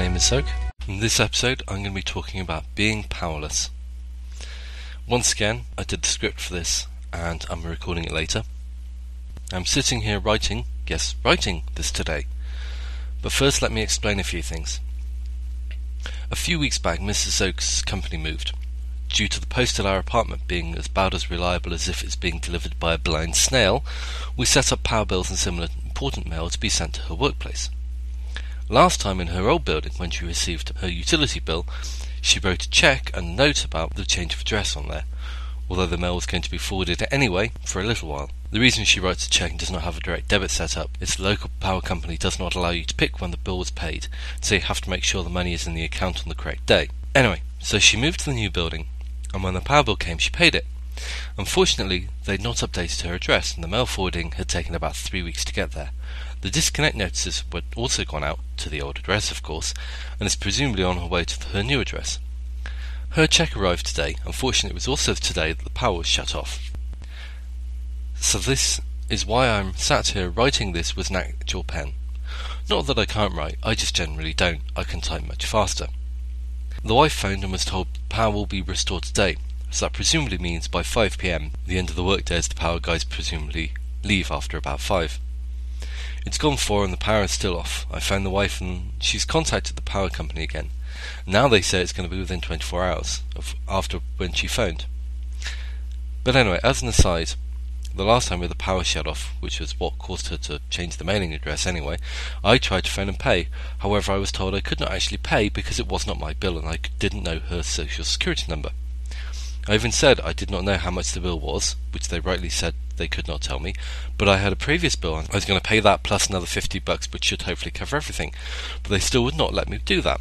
name is Xoke. In this episode, I'm going to be talking about being powerless. Once again, I did the script for this, and I'm recording it later. I'm sitting here writing, yes, writing this today. But first, let me explain a few things. A few weeks back, Mrs. Xoke's company moved, due to the post at our apartment being as about as reliable as if it's being delivered by a blind snail, we set up power bills and similar important mail to be sent to her workplace. Last time in her old building, when she received her utility bill, she wrote a check and note about the change of address on there, although the mail was going to be forwarded anyway for a little while. The reason she writes a check and does not have a direct debit set up is the local power company does not allow you to pick when the bill was paid, so you have to make sure the money is in the account on the correct day. Anyway, so she moved to the new building, and when the power bill came, she paid it. Unfortunately, they'd not updated her address, and the mail forwarding had taken about three weeks to get there. The disconnect notices were also gone out to the old address, of course, and is presumably on her way to her new address. Her check arrived today. Unfortunately, it was also today that the power was shut off. So this is why I'm sat here writing this with an actual pen. Not that I can't write, I just generally don't. I can type much faster. The wife phoned and was told power will be restored today, so that presumably means by 5 pm, the end of the workday as the power guys presumably leave after about 5. It's gone 4 and the power is still off. I phoned the wife and she's contacted the power company again. Now they say it's going to be within 24 hours of after when she phoned. But anyway, as an aside, the last time with the power shut off, which was what caused her to change the mailing address anyway, I tried to phone and pay. However, I was told I could not actually pay because it was not my bill and I didn't know her social security number. I even said I did not know how much the bill was, which they rightly said they could not tell me, but I had a previous bill and I was going to pay that plus another 50 bucks, which should hopefully cover everything. But they still would not let me do that.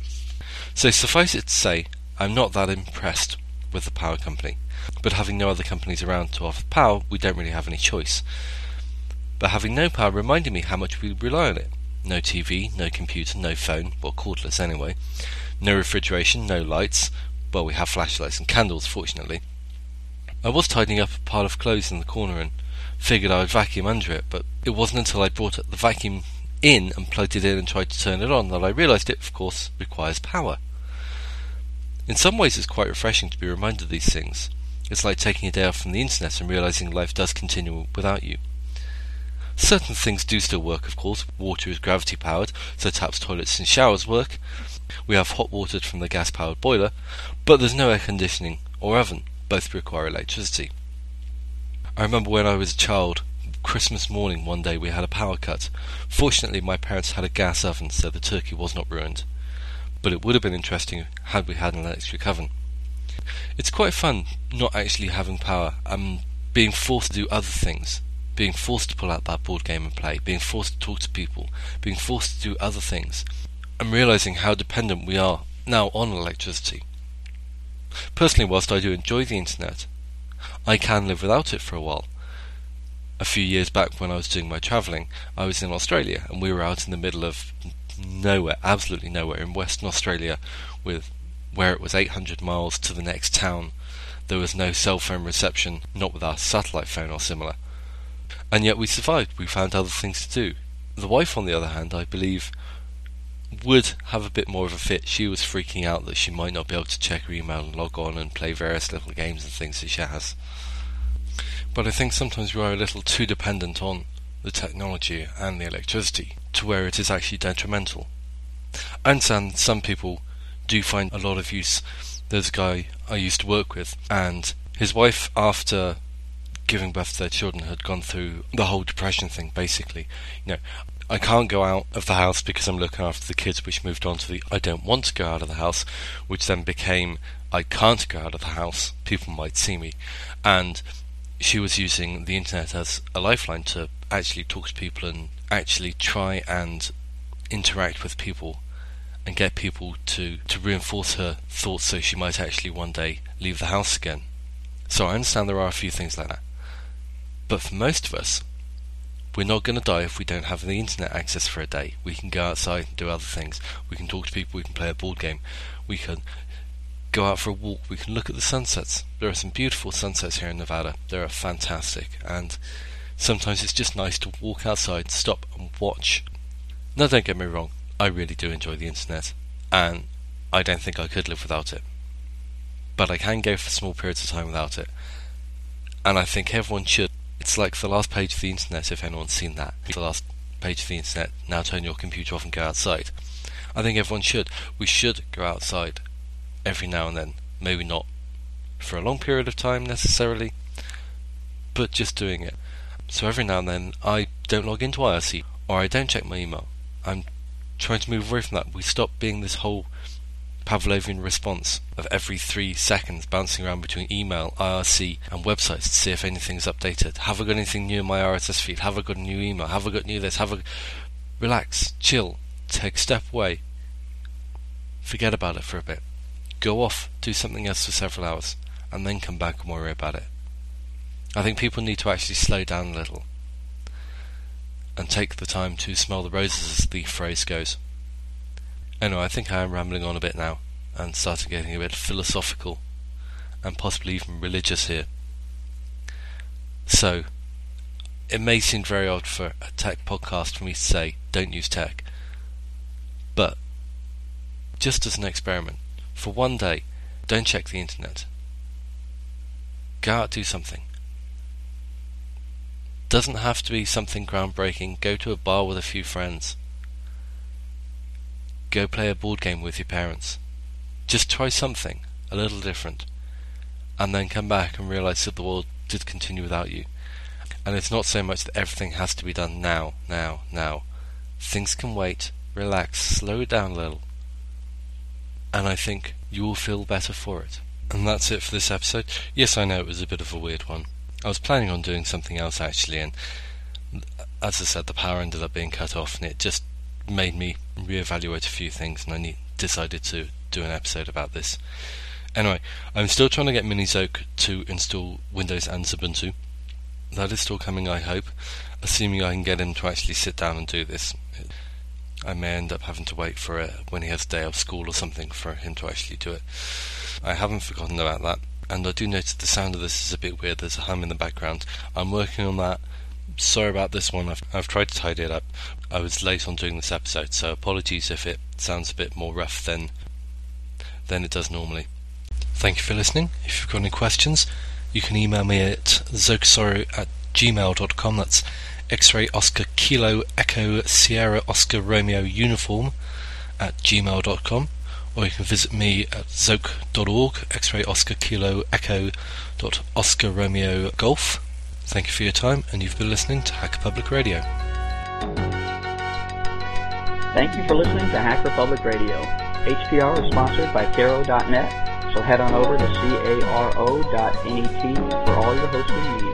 So suffice it to say, I'm not that impressed with the power company. But having no other companies around to offer power, we don't really have any choice. But having no power reminded me how much we rely on it. No TV, no computer, no phone, well, cordless anyway. No refrigeration, no lights. Well, we have flashlights and candles, fortunately. I was tidying up a pile of clothes in the corner and figured I would vacuum under it, but it wasn't until I brought the vacuum in and plugged it in and tried to turn it on that I realised it, of course, requires power. In some ways, it's quite refreshing to be reminded of these things. It's like taking a day off from the internet and realizing life does continue without you. Certain things do still work, of course. Water is gravity powered, so taps, toilets, and showers work. We have hot water from the gas powered boiler, but there's no air conditioning or oven. Both require electricity. I remember when I was a child, Christmas morning one day we had a power cut. Fortunately, my parents had a gas oven, so the turkey was not ruined. But it would have been interesting had we had an electric oven. It's quite fun not actually having power and being forced to do other things. Being forced to pull out that board game and play, being forced to talk to people, being forced to do other things, and realizing how dependent we are now on electricity. Personally, whilst I do enjoy the internet, I can live without it for a while. A few years back, when I was doing my travelling, I was in Australia and we were out in the middle of nowhere, absolutely nowhere, in Western Australia with where it was 800 miles to the next town. There was no cell phone reception, not with our satellite phone or similar. And yet we survived. We found other things to do. The wife, on the other hand, I believe, would have a bit more of a fit. She was freaking out that she might not be able to check her email and log on and play various little games and things that she has. But I think sometimes we are a little too dependent on the technology and the electricity to where it is actually detrimental. I understand some people do find a lot of use. There's a guy I used to work with, and his wife, after giving birth to their children, had gone through the whole depression thing. Basically, you know, I can't go out of the house because I'm looking after the kids, which moved on to the I don't want to go out of the house, which then became I can't go out of the house. People might see me, and she was using the internet as a lifeline to actually talk to people and actually try and interact with people and get people to, to reinforce her thoughts so she might actually one day leave the house again. So I understand there are a few things like that. But for most of us, we're not going to die if we don't have the internet access for a day. We can go outside and do other things. We can talk to people, we can play a board game, we can go out for a walk, we can look at the sunsets. There are some beautiful sunsets here in Nevada. They are fantastic. And sometimes it's just nice to walk outside, stop and watch. Now don't get me wrong, I really do enjoy the internet, and I don't think I could live without it. But I can go for small periods of time without it, and I think everyone should. It's like the last page of the internet, if anyone's seen that. The last page of the internet, now turn your computer off and go outside. I think everyone should. We should go outside every now and then. Maybe not for a long period of time necessarily, but just doing it. So every now and then I don't log into IRC or I don't check my email. I'm trying to move away from that. We stop being this whole Pavlovian response of every three seconds bouncing around between email, IRC, and websites to see if anything's updated. Have I got anything new in my RSS feed? Have I got a new email? Have I got new this? Have I. Relax, chill, take a step away, forget about it for a bit. Go off, do something else for several hours, and then come back and worry about it. I think people need to actually slow down a little and take the time to smell the roses, as the phrase goes. Anyway, I think I am rambling on a bit now and starting getting a bit philosophical and possibly even religious here. So, it may seem very odd for a tech podcast for me to say, don't use tech. But, just as an experiment, for one day, don't check the internet. Go out, do something. Doesn't have to be something groundbreaking. Go to a bar with a few friends. Go play a board game with your parents. Just try something a little different. And then come back and realize that the world did continue without you. And it's not so much that everything has to be done now, now, now. Things can wait, relax, slow down a little. And I think you will feel better for it. And that's it for this episode. Yes, I know it was a bit of a weird one. I was planning on doing something else actually, and uh, as I said, the power ended up being cut off, and it just made me reevaluate a few things, and I need, decided to do an episode about this. Anyway, I'm still trying to get MiniXoke to install Windows and Ubuntu. That is still coming, I hope, assuming I can get him to actually sit down and do this. I may end up having to wait for it when he has a day of school or something for him to actually do it. I haven't forgotten about that and I do notice the sound of this is a bit weird. There's a hum in the background. I'm working on that. Sorry about this one. I've, I've tried to tidy it up. I was late on doing this episode, so apologies if it sounds a bit more rough than than it does normally. Thank you for listening. If you've got any questions, you can email me at xokesoru at gmail.com. That's X-ray Oscar Kilo Echo Sierra Oscar Romeo Uniform at gmail.com or you can visit me at xoke.org, X-ray Oscar Kilo Echo dot Oscar Romeo Golf. Thank you for your time, and you've been listening to Hacker Public Radio. Thank you for listening to Hacker Public Radio. HPR is sponsored by Caro.net, so head on over to caro.net for all your hosting needs.